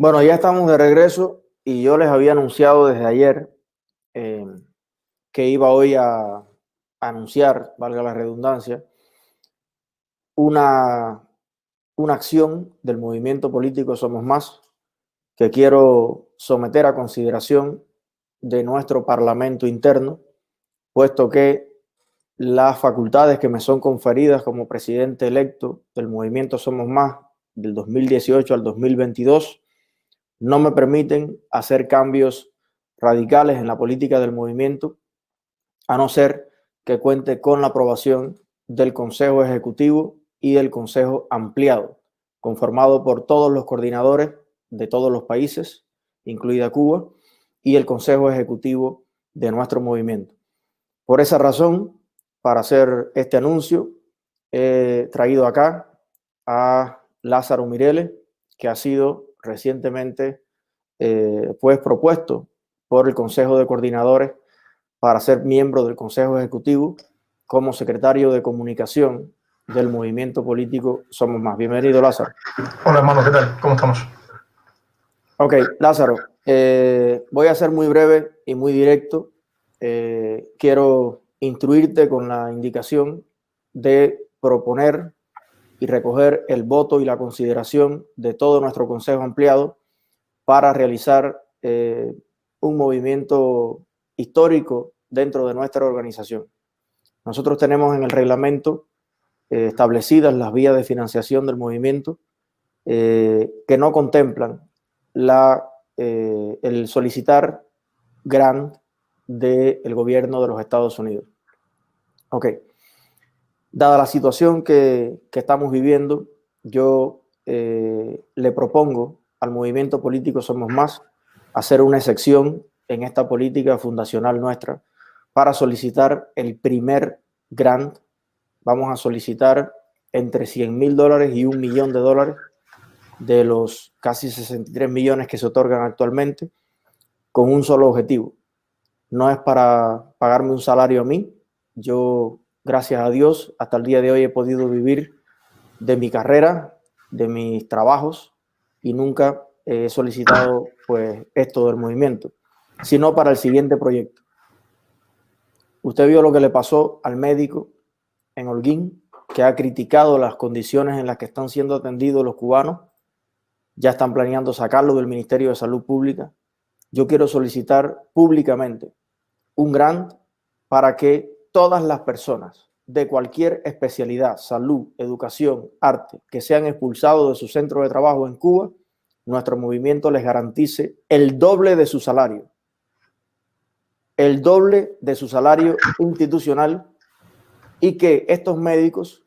Bueno, ya estamos de regreso y yo les había anunciado desde ayer eh, que iba hoy a, anunciar, valga la redundancia, una, una acción del movimiento político Somos Más que quiero someter a consideración de nuestro Parlamento interno, puesto que las facultades que me son conferidas como presidente electo del movimiento Somos Más del 2018 al 2022 no me permiten hacer cambios radicales en la política del movimiento, a no ser que cuente con la aprobación del Consejo Ejecutivo y del Consejo Ampliado, conformado por todos los coordinadores de todos los países, incluida Cuba, y el Consejo Ejecutivo de nuestro movimiento. Por esa razón, para hacer este anuncio, he traído acá a Lázaro Mireles, que ha sido recientemente eh, pues propuesto por el Consejo de Coordinadores para ser miembro del Consejo Ejecutivo como secretario de comunicación del movimiento político Somos Más. Bienvenido, Lázaro. Hola, hermano, ¿qué tal? ¿Cómo estamos? Ok, Lázaro, eh, voy a ser muy breve y muy directo. Eh, quiero instruirte con la indicación de proponer y recoger el voto y la consideración de todo nuestro Consejo Ampliado para realizar eh, un movimiento histórico dentro de nuestra organización. Nosotros tenemos en el reglamento eh, establecidas las vías de financiación del movimiento eh, que no contemplan la, el solicitar grant del gobierno de los Estados Unidos. Ok. Dada la situación que, que estamos viviendo, yo le propongo al movimiento político Somos Más hacer una excepción en esta política fundacional nuestra para solicitar el primer grant. Vamos a solicitar entre 100 mil dólares y un millón de dólares de los casi 63 millones que se otorgan actualmente con un solo objetivo. No es para pagarme un salario a mí. Yo, gracias a Dios, hasta el día de hoy he podido vivir de mi carrera, de mis trabajos, y nunca he solicitado pues esto del movimiento, sino para el siguiente proyecto. Usted vio lo que le pasó al médico en Holguín, que ha criticado las condiciones en las que están siendo atendidos los cubanos. Ya están planeando sacarlo del Ministerio de Salud Pública. Yo quiero solicitar públicamente un grant para que todas las personas de cualquier especialidad, salud, educación, arte, que sean expulsados de su centro de trabajo en Cuba, nuestro movimiento les garantice el doble de su salario. El doble de su salario institucional y que estos médicos,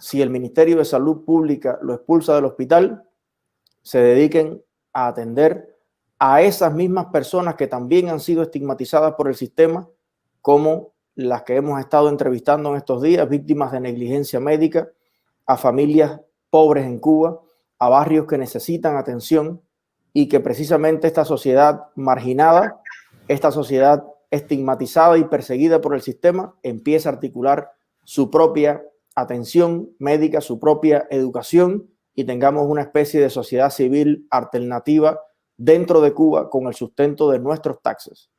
si el Ministerio de Salud Pública lo expulsa del hospital, se dediquen a atender a esas mismas personas que también han sido estigmatizadas por el sistema, como las que hemos estado entrevistando en estos días, víctimas de negligencia médica, a familias pobres en Cuba, a barrios que necesitan atención y que precisamente esta sociedad marginada, esta sociedad estigmatizada y perseguida por el sistema, empieza a articular su propia atención médica, su propia educación y tengamos una especie de sociedad civil alternativa dentro de Cuba con el sustento de nuestros taxes.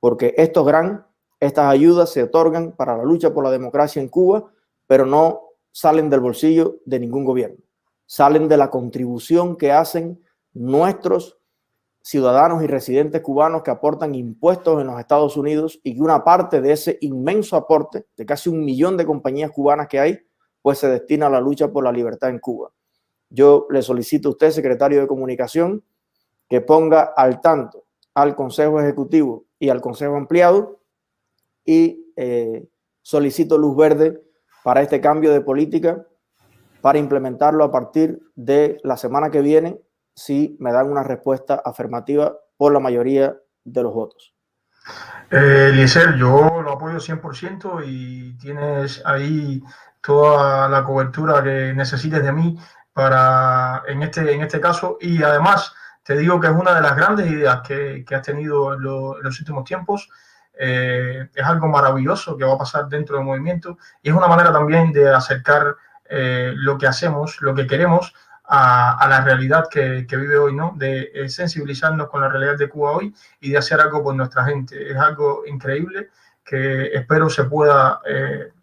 Porque estos gran estas ayudas se otorgan para la lucha por la democracia en Cuba, pero no salen del bolsillo de ningún gobierno. Salen de la contribución que hacen nuestros ciudadanos y residentes cubanos que aportan impuestos en los Estados Unidos y que una parte de ese inmenso aporte de casi un millón de compañías cubanas que hay, pues se destina a la lucha por la libertad en Cuba. Yo le solicito a usted, secretario de Comunicación, que ponga al tanto al Consejo Ejecutivo y al Consejo Ampliado y eh, solicito luz verde para este cambio de política, para implementarlo a partir de la semana que viene, si me dan una respuesta afirmativa por la mayoría de los votos. Eh, Eliezer, yo lo apoyo 100% y tienes ahí toda la cobertura que necesites de mí para en este, en este caso y además te digo que es una de las grandes ideas que, que has tenido en, en los últimos tiempos eh, es algo maravilloso que va a pasar dentro del movimiento y es una manera también de acercar eh, lo que hacemos, lo que queremos a, la realidad que, vive hoy, ¿no? De eh, sensibilizarnos con la realidad de Cuba hoy y de hacer algo por nuestra gente. Es algo increíble que espero se pueda,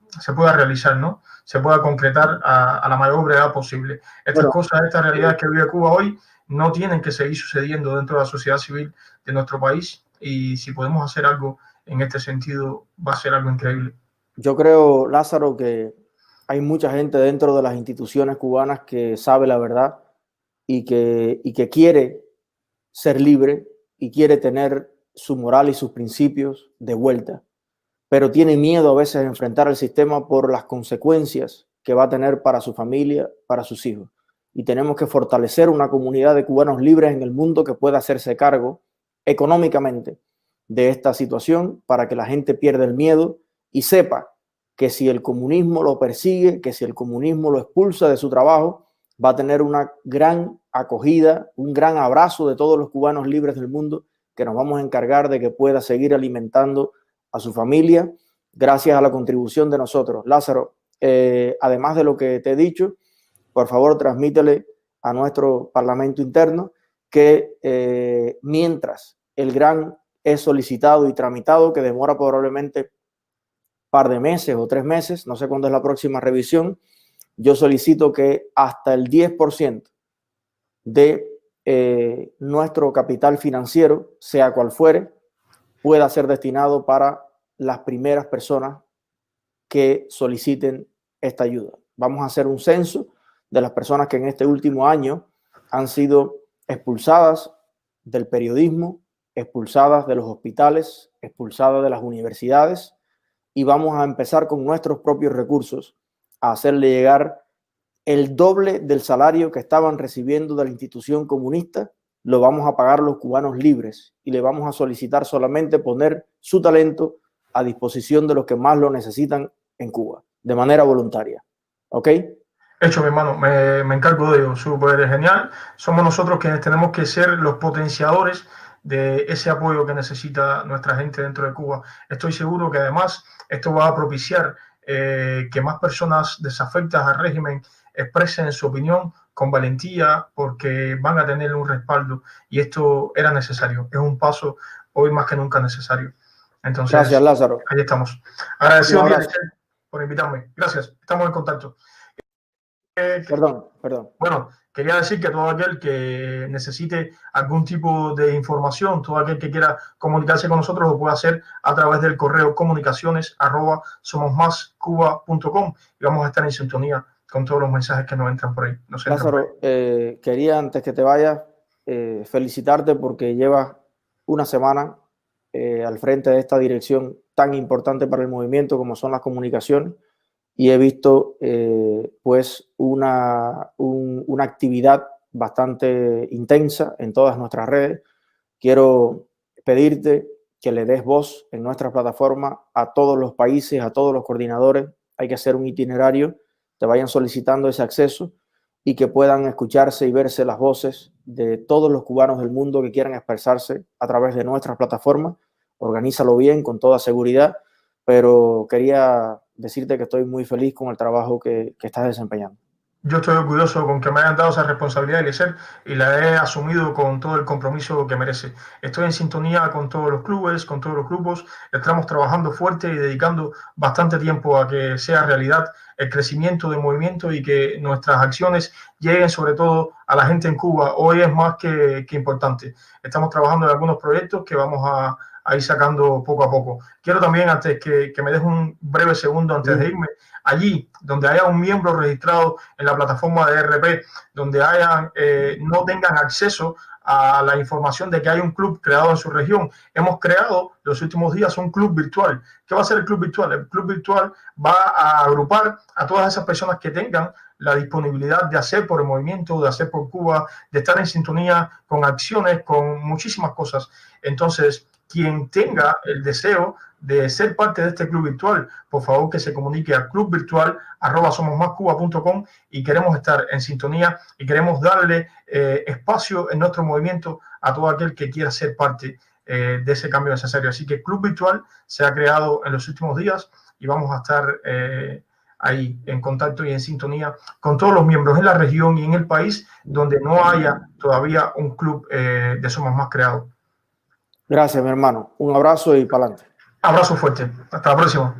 se pueda realizar, ¿no? Se pueda concretar a, la mayor brevedad posible. Estas cosas, estas realidades que vive Cuba hoy no tienen que seguir sucediendo dentro de la sociedad civil de nuestro país y si podemos hacer algo en este sentido va a ser algo increíble. Yo creo, Lázaro, que hay mucha gente dentro de las instituciones cubanas que sabe la verdad y que, y que quiere ser libre y quiere tener su moral y sus principios de vuelta, pero tiene miedo a veces de enfrentar el sistema por las consecuencias que va a tener para su familia, para sus hijos. Y tenemos que fortalecer una comunidad de cubanos libres en el mundo que pueda hacerse cargo económicamente de esta situación para que la gente pierda el miedo y sepa que si el comunismo lo persigue, que si el comunismo lo expulsa de su trabajo, va a tener una gran acogida, un gran abrazo de todos los cubanos libres del mundo, que nos vamos a encargar de que pueda seguir alimentando a su familia gracias a la contribución de nosotros. Lázaro, eh, además de lo que te he dicho, por favor transmítele a nuestro Parlamento interno que eh, mientras el gran es solicitado y tramitado, que demora probablemente par de meses o tres meses, no sé cuándo es la próxima revisión, yo solicito que hasta el 10% de eh, nuestro capital financiero, sea cual fuere, pueda ser destinado para las primeras personas que soliciten esta ayuda. Vamos a hacer un censo de las personas que en este último año han sido expulsadas del periodismo, expulsadas de los hospitales, expulsadas de las universidades, y vamos a empezar con nuestros propios recursos a hacerle llegar el doble del salario que estaban recibiendo de la institución comunista, lo vamos a pagar los cubanos libres y le vamos a solicitar solamente poner su talento a disposición de los que más lo necesitan en Cuba, de manera voluntaria. ¿Ok? Hecho, mi hermano, me, me encargo de ello, súper genial. Somos nosotros quienes tenemos que ser los potenciadores de ese apoyo que necesita nuestra gente dentro de Cuba. Estoy seguro que además esto va a propiciar eh, que más personas desafectas al régimen expresen su opinión con valentía porque van a tener un respaldo y esto era necesario. Es un paso hoy más que nunca necesario. Entonces, Gracias, Lázaro. Ahí estamos. Agradecido por invitarme. Gracias. Estamos en contacto. Perdón, perdón. Bueno, quería decir que todo aquel que necesite algún tipo de información, todo aquel que quiera comunicarse con nosotros lo puede hacer a través del correo comunicaciones arroba y vamos a estar en sintonía con todos los mensajes que nos entran por ahí. Lázaro, eh, quería antes que te vayas eh, felicitarte porque llevas una semana eh, al frente de esta dirección tan importante para el movimiento como son las comunicaciones y he visto eh, pues una, una actividad bastante intensa en todas nuestras redes. Quiero pedirte que le des voz en nuestra plataforma a todos los países, a todos los coordinadores. Hay que hacer un itinerario, te vayan solicitando ese acceso y que puedan escucharse y verse las voces de todos los cubanos del mundo que quieran expresarse a través de nuestras plataformas. Organízalo bien, con toda seguridad, pero quería decirte que estoy muy feliz con el trabajo que, estás desempeñando. Yo estoy orgulloso con que me hayan dado esa responsabilidad, Eliezer, y la he asumido con todo el compromiso que merece. Estoy en sintonía con todos los clubes, con todos los grupos. Estamos trabajando fuerte y dedicando bastante tiempo a que sea realidad el crecimiento del movimiento y que nuestras acciones lleguen sobre todo a la gente en Cuba. Hoy es más que, que importante. Estamos trabajando en algunos proyectos que vamos a, a ir sacando poco a poco. Quiero también, antes que, me deje un breve segundo antes de irme, allí donde haya un miembro registrado en la plataforma de RP, donde hayan, eh, no tengan acceso a la información de que hay un club creado en su región. Hemos creado los últimos días un club virtual. ¿Qué va a ser el club virtual? El club virtual va a agrupar a todas esas personas que tengan la disponibilidad de hacer por el movimiento, de hacer por Cuba, de estar en sintonía con acciones, con muchísimas cosas. Entonces, quien tenga el deseo de ser parte de este club virtual, por favor que se comunique a clubvirtual.somosmascuba.com y queremos estar en sintonía y queremos darle eh, espacio en nuestro movimiento a todo aquel que quiera ser parte eh, de ese cambio necesario. Así que Club Virtual se ha creado en los últimos días y vamos a estar eh, ahí en contacto y en sintonía con todos los miembros en la región y en el país donde no haya todavía un club de Somos Más creado. Gracias, mi hermano. Un abrazo y para adelante. Abrazo fuerte. Hasta la próxima.